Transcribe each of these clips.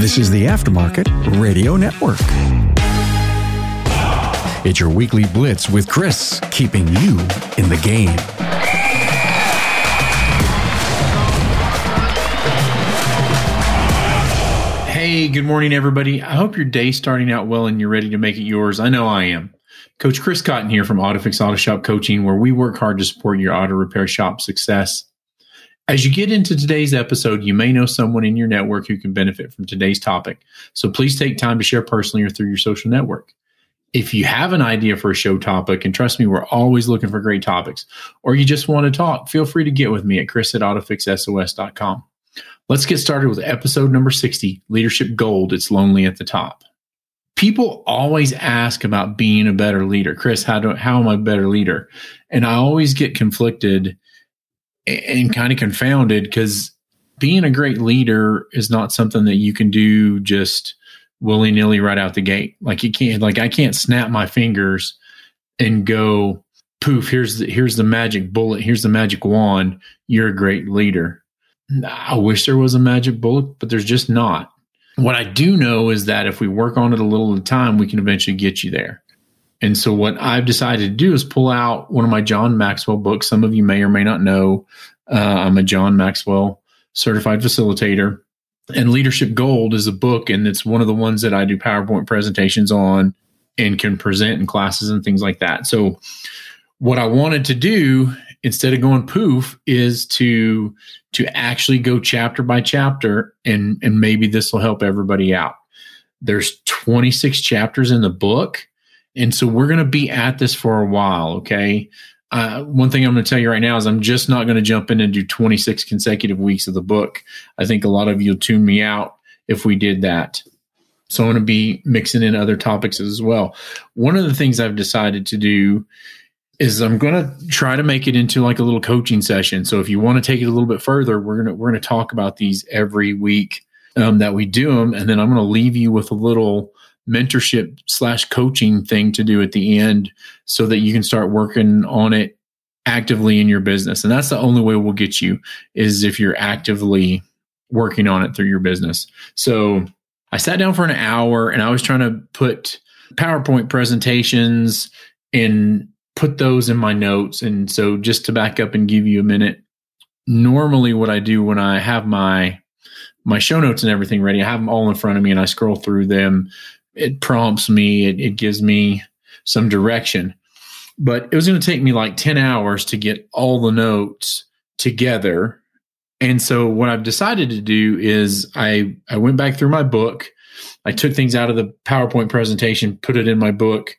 This is the Aftermarket Radio Network. It's your weekly blitz with Chris, keeping you in the game. Hey, good morning, everybody. I hope your day's starting out well and you're ready to make it yours. I know I am. Coach Chris Cotton here from AutoFix Auto Shop Coaching, where we work hard to support your auto repair shop success. As you get into today's episode, you may know someone in your network who can benefit from today's topic. So please take time to share personally or through your social network. If you have an idea for a show topic, and trust me, we're always looking for great topics, or you just want to talk, feel free to get with me at chris at autofixsos.com. Let's get started with episode number 60 Leadership Gold. It's lonely at the top. People always ask about being a better leader. Chris, how do how am I a better leader? And I always get conflicted and kind of confounded because being a great leader is not something that you can do just willy nilly right out the gate. Like you can't, like I can't snap my fingers and go poof. Here's the here's the magic bullet. Here's the magic wand. You're a great leader. I wish there was a magic bullet, but there's just not. What I do know is that if we work on it a little at a time, we can eventually get you there. And so, what I've decided to do is pull out one of my John Maxwell books. Some of you may or may not know uh, I'm a John Maxwell certified facilitator. And Leadership Gold is a book, and it's one of the ones that I do PowerPoint presentations on and can present in classes and things like that. So, what I wanted to do instead of going poof is to to actually go chapter by chapter and and maybe this will help everybody out there's 26 chapters in the book and so we're going to be at this for a while, okay? Uh, one thing I'm going to tell you right now is I'm just not going to jump in and do 26 consecutive weeks of the book. I think a lot of you will tune me out if we did that. So I'm going to be mixing in other topics as well. One of the things I've decided to do is I'm going to try to make it into like a little coaching session. So if you want to take it a little bit further, we're going to we're going to talk about these every week um, that we do them, and then I'm going to leave you with a little mentorship slash coaching thing to do at the end so that you can start working on it actively in your business. And that's the only way we'll get you is if you're actively working on it through your business. So I sat down for an hour and I was trying to put PowerPoint presentations and put those in my notes. And so just to back up and give you a minute, normally what I do when I have my my show notes and everything ready, I have them all in front of me and I scroll through them it prompts me, it, it gives me some direction. But it was going to take me like 10 hours to get all the notes together. And so what I've decided to do is I I went back through my book. I took things out of the PowerPoint presentation, put it in my book,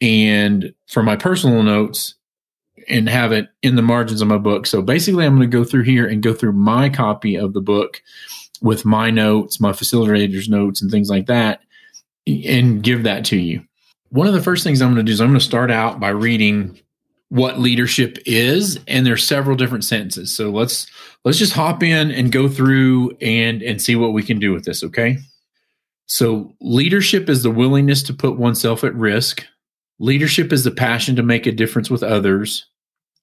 and for my personal notes, and have it in the margins of my book. So basically, I'm going to go through here and go through my copy of the book with my notes, my facilitator's notes, and things like that and give that to you. One of the first things I'm going to do is I'm going to start out by reading what leadership is and there's several different sentences. So let's let's just hop in and go through and and see what we can do with this, okay? So leadership is the willingness to put oneself at risk. Leadership is the passion to make a difference with others.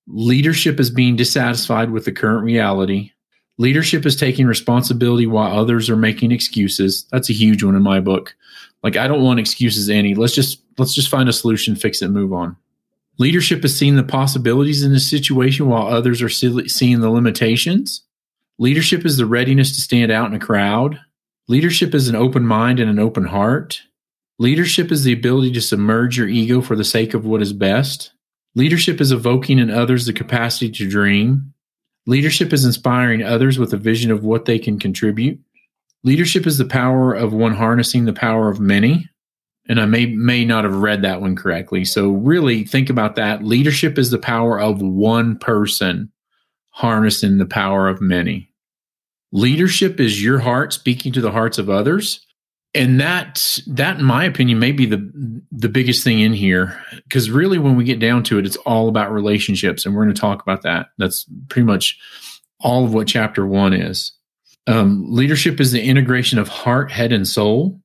Leadership is being dissatisfied with the current reality. Leadership is taking responsibility while others are making excuses. That's a huge one in my book. Like I don't want excuses any. Let's just let's just find a solution, fix it, move on. Leadership is seeing the possibilities in a situation while others are seeing the limitations. Leadership is the readiness to stand out in a crowd. Leadership is an open mind and an open heart. Leadership is the ability to submerge your ego for the sake of what is best. Leadership is evoking in others the capacity to dream. Leadership is inspiring others with a vision of what they can contribute. Leadership is the power of one harnessing the power of many. And I may may not have read that one correctly. So really think about that. Leadership is the power of one person harnessing the power of many. Leadership is your heart speaking to the hearts of others. And that that in my opinion may be the the biggest thing in here because really when we get down to it it's all about relationships and we're going to talk about that. That's pretty much all of what chapter 1 is. Um, leadership is the integration of heart, head, and soul.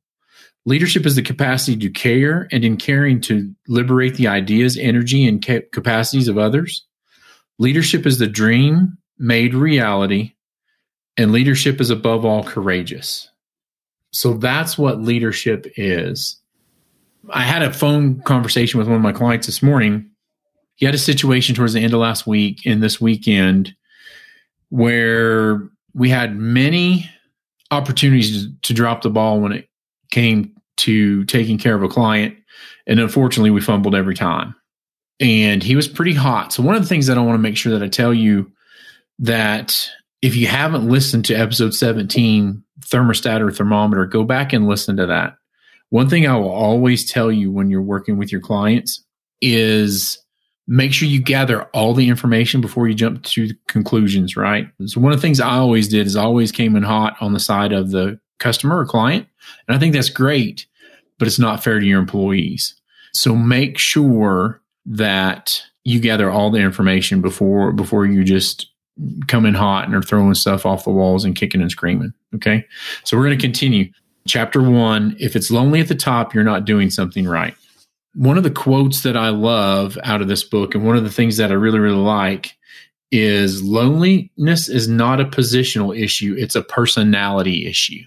Leadership is the capacity to care and in caring to liberate the ideas, energy, and capacities of others. Leadership is the dream made reality. And leadership is above all courageous. So that's what leadership is. I had a phone conversation with one of my clients this morning. He had a situation towards the end of last week and this weekend where we had many opportunities to, drop the ball when it came to taking care of a client. And unfortunately, we fumbled every time. And he was pretty hot. So, one of the things that I want to make sure that I tell you that if you haven't listened to episode 17, thermostat or thermometer, go back and listen to that. One thing I will always tell you when you're working with your clients is make sure you gather all the information before you jump to conclusions, right? So one of the things I always did is I always came in hot on the side of the customer or client. And I think that's great, but it's not fair to your employees. So make sure that you gather all the information before before you just come in hot and are throwing stuff off the walls and kicking and screaming. Okay. So we're going to continue. Chapter one if it's lonely at the top, you're not doing something right. One of the quotes that I love out of this book, and one of the things that I really, really like, is loneliness is not a positional issue, it's a personality issue.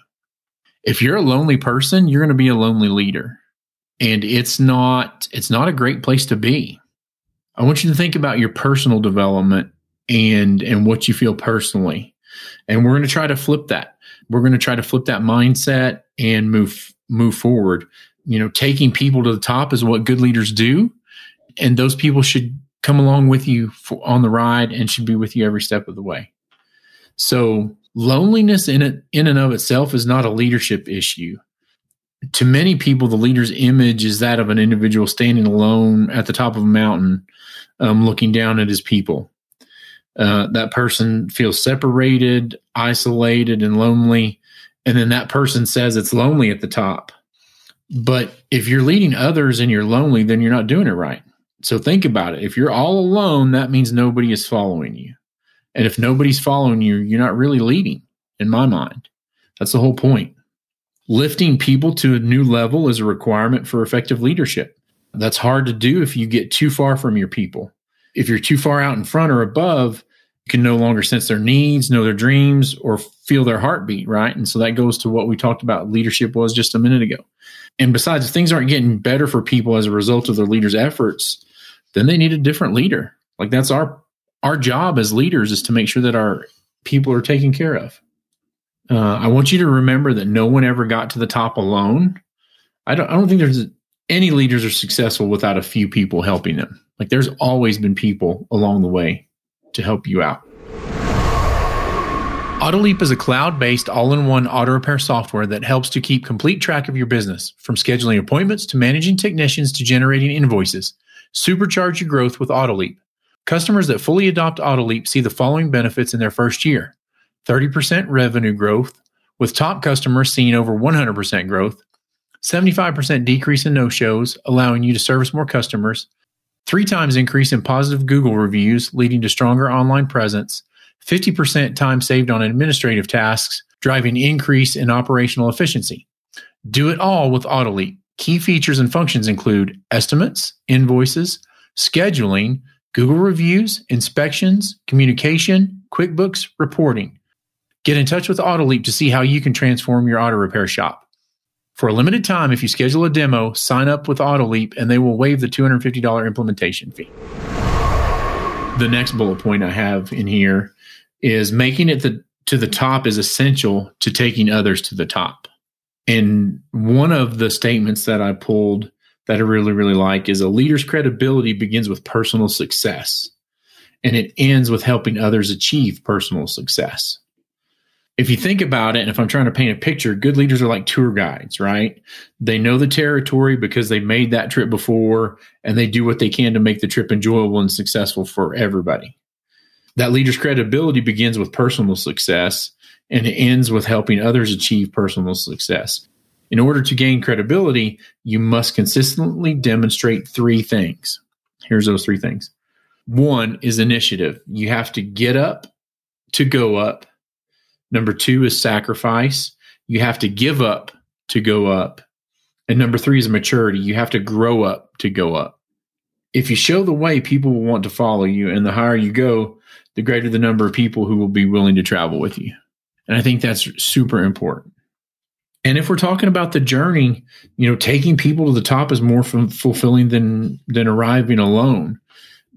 If you're a lonely person, you're going to be a lonely leader. And it's not it's not a great place to be. I want you to think about your personal development and and what you feel personally. And we're going to try to flip that. We're going to try to flip that mindset and move move forward. You know, taking people to the top is what good leaders do, and those people should come along with you for, on the ride and should be with you every step of the way. So, loneliness in it in and of itself is not a leadership issue. To many people, the leader's image is that of an individual standing alone at the top of a mountain, um, looking down at his people. Uh, that person feels separated, isolated, and lonely. And then that person says it's lonely at the top. But if you're leading others and you're lonely, then you're not doing it right. So think about it. If you're all alone, that means nobody is following you. And if nobody's following you, you're not really leading, in my mind. That's the whole point. Lifting people to a new level is a requirement for effective leadership. That's hard to do if you get too far from your people. If you're too far out in front or above, you can no longer sense their needs, know their dreams, or feel their heartbeat, right? And so that goes to what we talked about leadership was just a minute ago. And besides, if things aren't getting better for people as a result of their leaders' efforts, then they need a different leader. Like that's our our job as leaders is to make sure that our people are taken care of. Uh, I want you to remember that no one ever got to the top alone. I don't. I don't think there's any leaders are successful without a few people helping them. Like there's always been people along the way to help you out. Autoleap is a cloud based all in one auto repair software that helps to keep complete track of your business, from scheduling appointments to managing technicians to generating invoices. Supercharge your growth with Autoleap. Customers that fully adopt Autoleap see the following benefits in their first year 30% revenue growth, with top customers seeing over 100% growth, 75% decrease in no shows, allowing you to service more customers, three times increase in positive Google reviews, leading to stronger online presence, 50% time saved on administrative tasks, driving increase in operational efficiency. Do it all with Autoleap. Key features and functions include estimates, invoices, scheduling, Google reviews, inspections, communication, QuickBooks, reporting. Get in touch with Autoleap to see how you can transform your auto repair shop. For a limited time, if you schedule a demo, sign up with Autoleap and they will waive the $250 implementation fee. The next bullet point I have in here is making it the, to the top is essential to taking others to the top. And one of the statements that I pulled that I really, really like is a leader's credibility begins with personal success and it ends with helping others achieve personal success if you think about it, and if I'm trying to paint a picture, good leaders are like tour guides, right? They know the territory because they made that trip before and they do what they can to make the trip enjoyable and successful for everybody. That leader's credibility begins with personal success and it ends with helping others achieve personal success. In order to gain credibility, you must consistently demonstrate three things. Here's those three things. One is initiative. You have to get up to go up Number two is sacrifice. You have to give up to go up. And number three is maturity. You have to grow up to go up. If you show the way, people will want to follow you. And the higher you go, the greater the number of people who will be willing to travel with you. And I think that's super important. And if we're talking about the journey, you know, taking people to the top is more f- fulfilling than than arriving alone.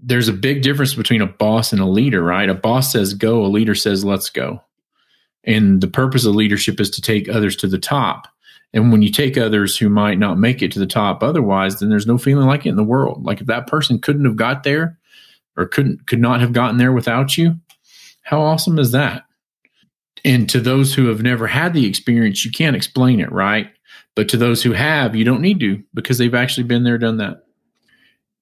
There's a big difference between a boss and a leader, right? A boss says go, a leader says let's go. And the purpose of leadership is to take others to the top. And when you take others who might not make it to the top otherwise, then there's no feeling like it in the world. Like if that person couldn't have got there or couldn't could not have gotten there without you, how awesome is that? And to those who have never had the experience, you can't explain it, right? But to those who have, you don't need to because they've actually been there, done that.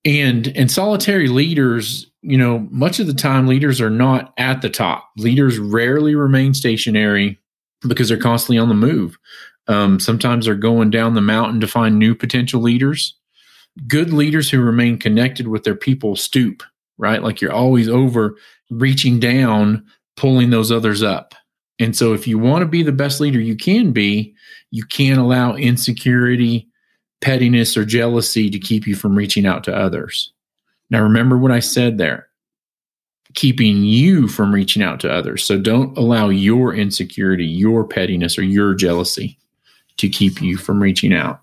And and solitary leaders, you know, much of the time leaders are not at the top. Leaders rarely remain stationary because they're constantly on the move. Um, sometimes they're going down the mountain to find new potential leaders. Good leaders who remain connected with their people stoop, right? Like you're always over reaching down, pulling those others up. And so, if you want to be the best leader you can be, you can't allow insecurity, pettiness, or jealousy to keep you from reaching out to others. Now, remember what I said there keeping you from reaching out to others. So, don't allow your insecurity, your pettiness, or your jealousy to keep you from reaching out.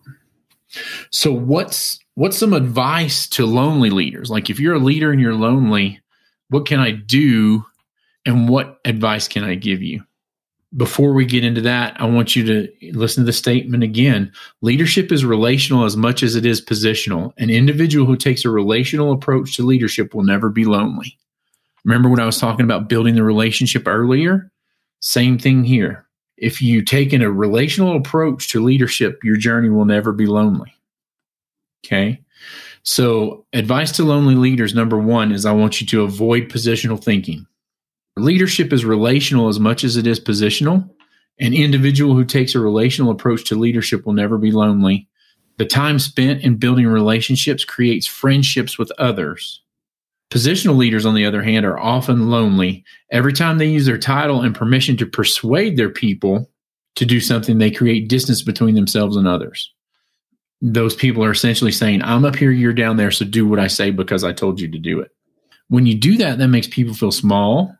So what's what's some advice to lonely leaders? Like if you're a leader and you're lonely, what can I do and what advice can I give you? Before we get into that, I want you to listen to the statement again. Leadership is relational as much as it is positional. An individual who takes a relational approach to leadership will never be lonely. Remember when I was talking about building the relationship earlier? Same thing here if you take in a relational approach to leadership, your journey will never be lonely. Okay. So, advice to lonely leaders number one is I want you to avoid positional thinking. Leadership is relational as much as it is positional. An individual who takes a relational approach to leadership will never be lonely. The time spent in building relationships creates friendships with others. Positional leaders, on the other hand, are often lonely. Every time they use their title and permission to persuade their people to do something, they create distance between themselves and others. Those people are essentially saying, I'm up here, you're down there, so do what I say because I told you to do it. When you do that, that makes people feel small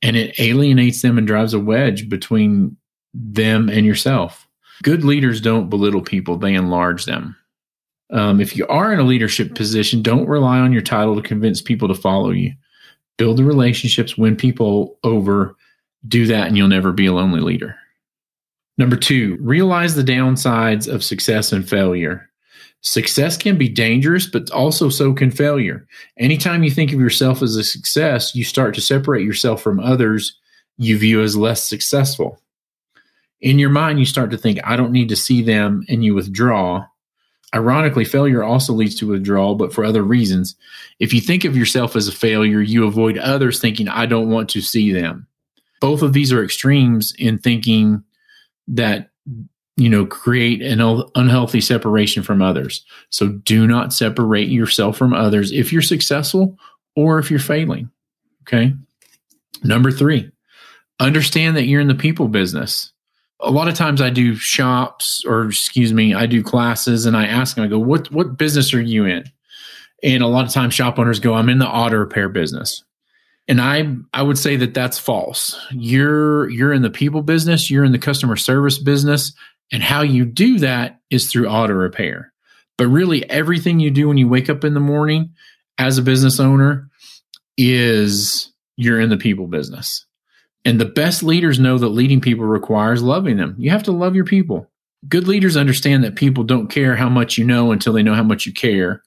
and it alienates them and drives a wedge between them and yourself. Good leaders don't belittle people, they enlarge them. Um, if you are in a leadership position, don't rely on your title to convince people to follow you. Build the relationships, win people over, do that, and you'll never be a lonely leader. Number two, realize the downsides of success and failure. Success can be dangerous, but also so can failure. Anytime you think of yourself as a success, you start to separate yourself from others you view as less successful. In your mind, you start to think, I don't need to see them, and you withdraw Ironically, failure also leads to withdrawal, but for other reasons. If you think of yourself as a failure, you avoid others thinking, I don't want to see them. Both of these are extremes in thinking that, you know, create an unhealthy separation from others. So do not separate yourself from others if you're successful or if you're failing. Okay. Number three, understand that you're in the people business a lot of times I do shops or excuse me, I do classes and I ask them, I go, what what business are you in? And a lot of times shop owners go, I'm in the auto repair business. And I I would say that that's false. You're you're in the people business, you're in the customer service business, and how you do that is through auto repair. But really everything you do when you wake up in the morning as a business owner is you're in the people business. And the best leaders know that leading people requires loving them. You have to love your people. Good leaders understand that people don't care how much you know until they know how much you care.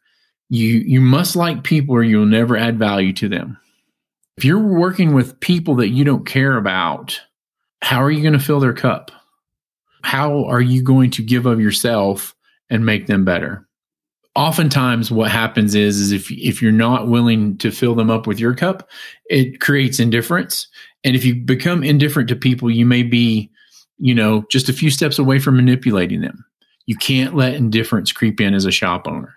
You you must like people or you'll never add value to them. If you're working with people that you don't care about, how are you going to fill their cup? How are you going to give of yourself and make them better? Oftentimes what happens is is if if you're not willing to fill them up with your cup, it creates indifference and if you become indifferent to people, you may be, you know, just a few steps away from manipulating them. You can't let indifference creep in as a shop owner.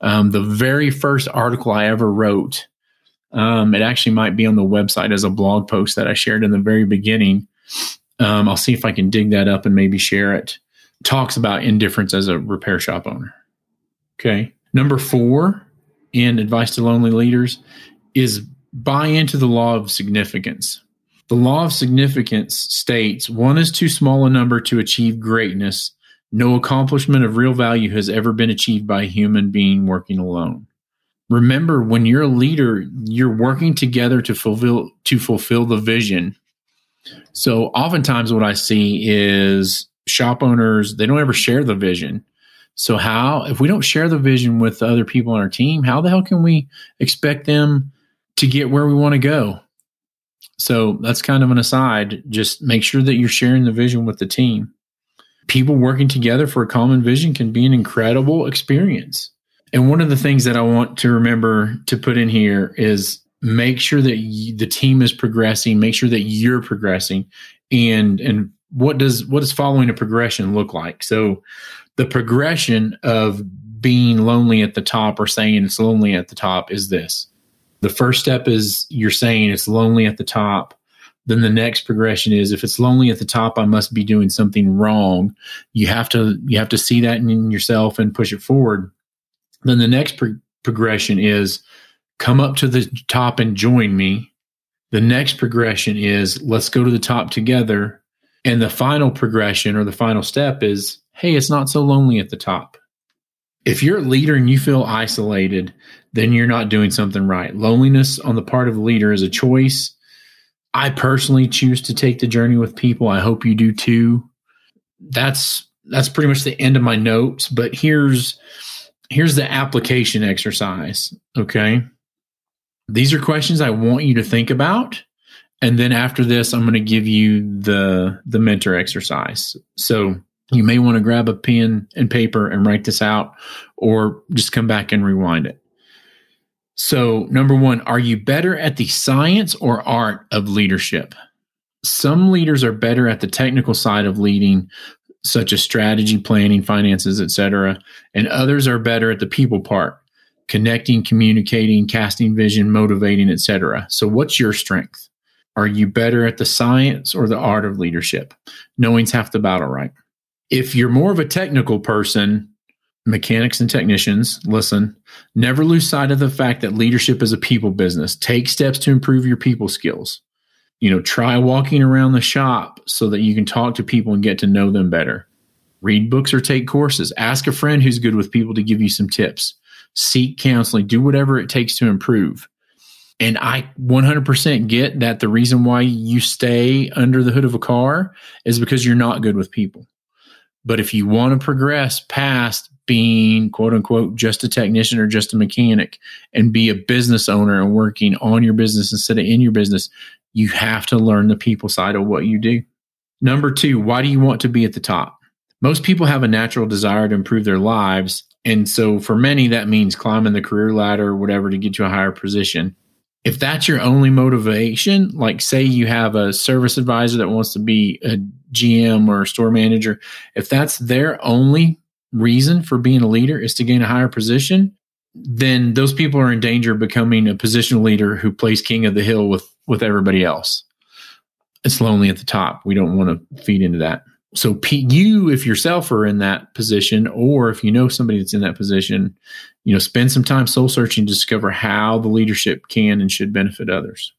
Um, the very first article I ever wrote, um, it actually might be on the website as a blog post that I shared in the very beginning. Um, I'll see if I can dig that up and maybe share it. Talks about indifference as a repair shop owner. Okay. Number four in advice to lonely leaders is buy into the law of significance. The law of significance states one is too small a number to achieve greatness. No accomplishment of real value has ever been achieved by a human being working alone. Remember, when you're a leader, you're working together to fulfill to fulfill the vision. So oftentimes what I see is shop owners, they don't ever share the vision. So how if we don't share the vision with the other people on our team, how the hell can we expect them to get where we want to go? So that's kind of an aside. Just make sure that you're sharing the vision with the team. People working together for a common vision can be an incredible experience. And one of the things that I want to remember to put in here is make sure that you, the team is progressing, make sure that you're progressing and and what does what does following a progression look like? So the progression of being lonely at the top or saying it's lonely at the top is this. The first step is you're saying it's lonely at the top. Then the next progression is if it's lonely at the top, I must be doing something wrong. You have to you have to see that in yourself and push it forward. Then the next pro- progression is come up to the top and join me. The next progression is let's go to the top together. And the final progression or the final step is hey, it's not so lonely at the top. If you're a leader and you feel isolated, then you're not doing something right. Loneliness on the part of the leader is a choice. I personally choose to take the journey with people. I hope you do too. That's that's pretty much the end of my notes, but here's here's the application exercise, okay? These are questions I want you to think about and then after this I'm going to give you the the mentor exercise. So you may want to grab a pen and paper and write this out or just come back and rewind it. So, number one, are you better at the science or art of leadership? Some leaders are better at the technical side of leading, such as strategy, planning, finances, etc., and others are better at the people part, connecting, communicating, casting vision, motivating, etc. So, what's your strength? Are you better at the science or the art of leadership? Knowing's half the battle, right? If you're more of a technical person, mechanics and technicians, listen, never lose sight of the fact that leadership is a people business. Take steps to improve your people skills. You know, try walking around the shop so that you can talk to people and get to know them better. Read books or take courses. Ask a friend who's good with people to give you some tips. Seek counseling. Do whatever it takes to improve. And I 100% get that the reason why you stay under the hood of a car is because you're not good with people. But if you want to progress past being quote unquote just a technician or just a mechanic and be a business owner and working on your business instead of in your business, you have to learn the people side of what you do. Number two, why do you want to be at the top? Most people have a natural desire to improve their lives. And so for many, that means climbing the career ladder or whatever to get to a higher position if that's your only motivation, like say you have a service advisor that wants to be a GM or a store manager, if that's their only reason for being a leader is to gain a higher position, then those people are in danger of becoming a positional leader who plays king of the hill with with everybody else. It's lonely at the top. We don't want to feed into that. So you, if yourself are in that position, or if you know somebody that's in that position, you know, spend some time soul searching to discover how the leadership can and should benefit others.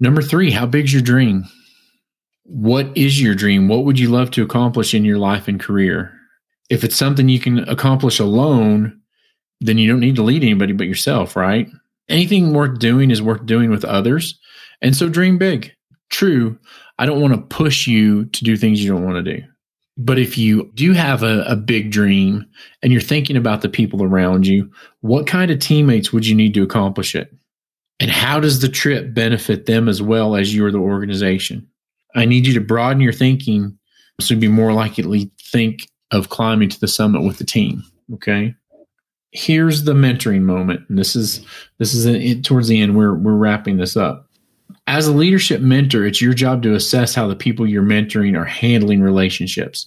Number three, how big's your dream? What is your dream? What would you love to accomplish in your life and career? If it's something you can accomplish alone, then you don't need to lead anybody but yourself, right? Anything worth doing is worth doing with others. And so dream big. True, I don't want to push you to do things you don't want to do. But if you do have a, a, big dream and you're thinking about the people around you, what kind of teammates would you need to accomplish it? And how does the trip benefit them as well as you or the organization? I need you to broaden your thinking so you'd be more likely to think of climbing to the summit with the team. Okay. Here's the mentoring moment. And this is this is it, towards the end. We're we're wrapping this up as a leadership mentor, it's your job to assess how the people you're mentoring are handling relationships.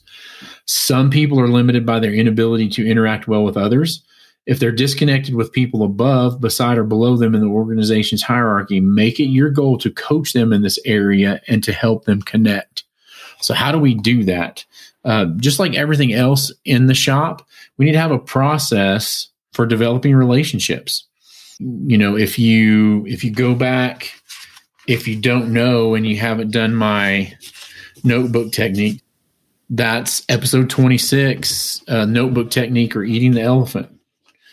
Some people are limited by their inability to interact well with others. If they're disconnected with people above, beside, or below them in the organization's hierarchy, make it your goal to coach them in this area and to help them connect. So, how do we do that? Uh, just like everything else in the shop, we need to have a process for developing relationships. You know, if you if you go back if you don't know and you haven't done my notebook technique, that's episode 26 uh, notebook technique or eating the elephant.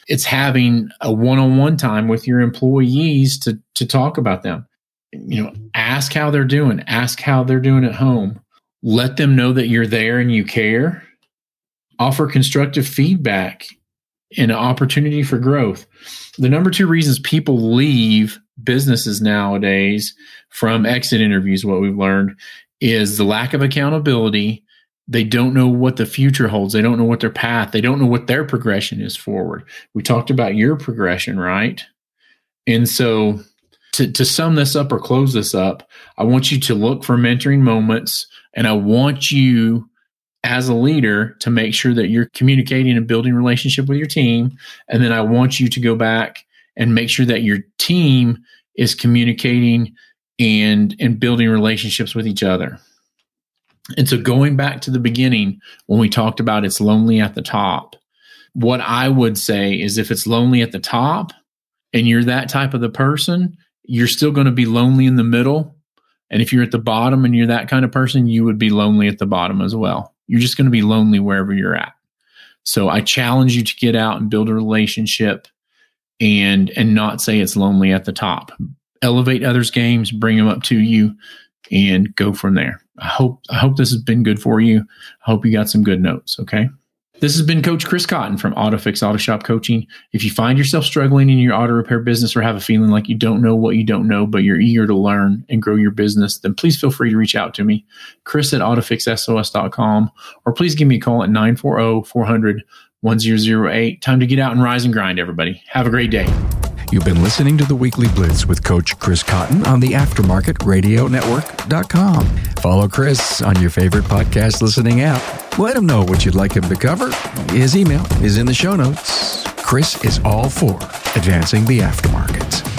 It's having a one on one time with your employees to, to talk about them. You know, ask how they're doing, ask how they're doing at home. Let them know that you're there and you care. Offer constructive feedback and an opportunity for growth. The number two reasons people leave businesses nowadays from exit interviews, what we've learned is the lack of accountability. They don't know what the future holds. They don't know what their path, they don't know what their progression is forward. We talked about your progression, right? And so to, to sum this up or close this up, I want you to look for mentoring moments and I want you as a leader to make sure that you're communicating and building relationship with your team. And then I want you to go back and make sure that your team is communicating and and building relationships with each other. And so going back to the beginning when we talked about it's lonely at the top, what I would say is if it's lonely at the top and you're that type of the person, you're still going to be lonely in the middle. And if you're at the bottom and you're that kind of person, you would be lonely at the bottom as well. You're just going to be lonely wherever you're at. So I challenge you to get out and build a relationship and and not say it's lonely at the top. Elevate others' games, bring them up to you, and go from there. I hope I hope this has been good for you. I hope you got some good notes. Okay. This has been Coach Chris Cotton from AutoFix Auto Shop Coaching. If you find yourself struggling in your auto repair business or have a feeling like you don't know what you don't know, but you're eager to learn and grow your business, then please feel free to reach out to me, Chris at AutoFixSOS.com, or please give me a call at 940 400 1008. Time to get out and rise and grind, everybody. Have a great day. You've been listening to the Weekly Blitz with Coach Chris Cotton on the Aftermarket Radio Network.com. Follow Chris on your favorite podcast listening app. Let him know what you'd like him to cover. His email is in the show notes. Chris is all for advancing the aftermarket.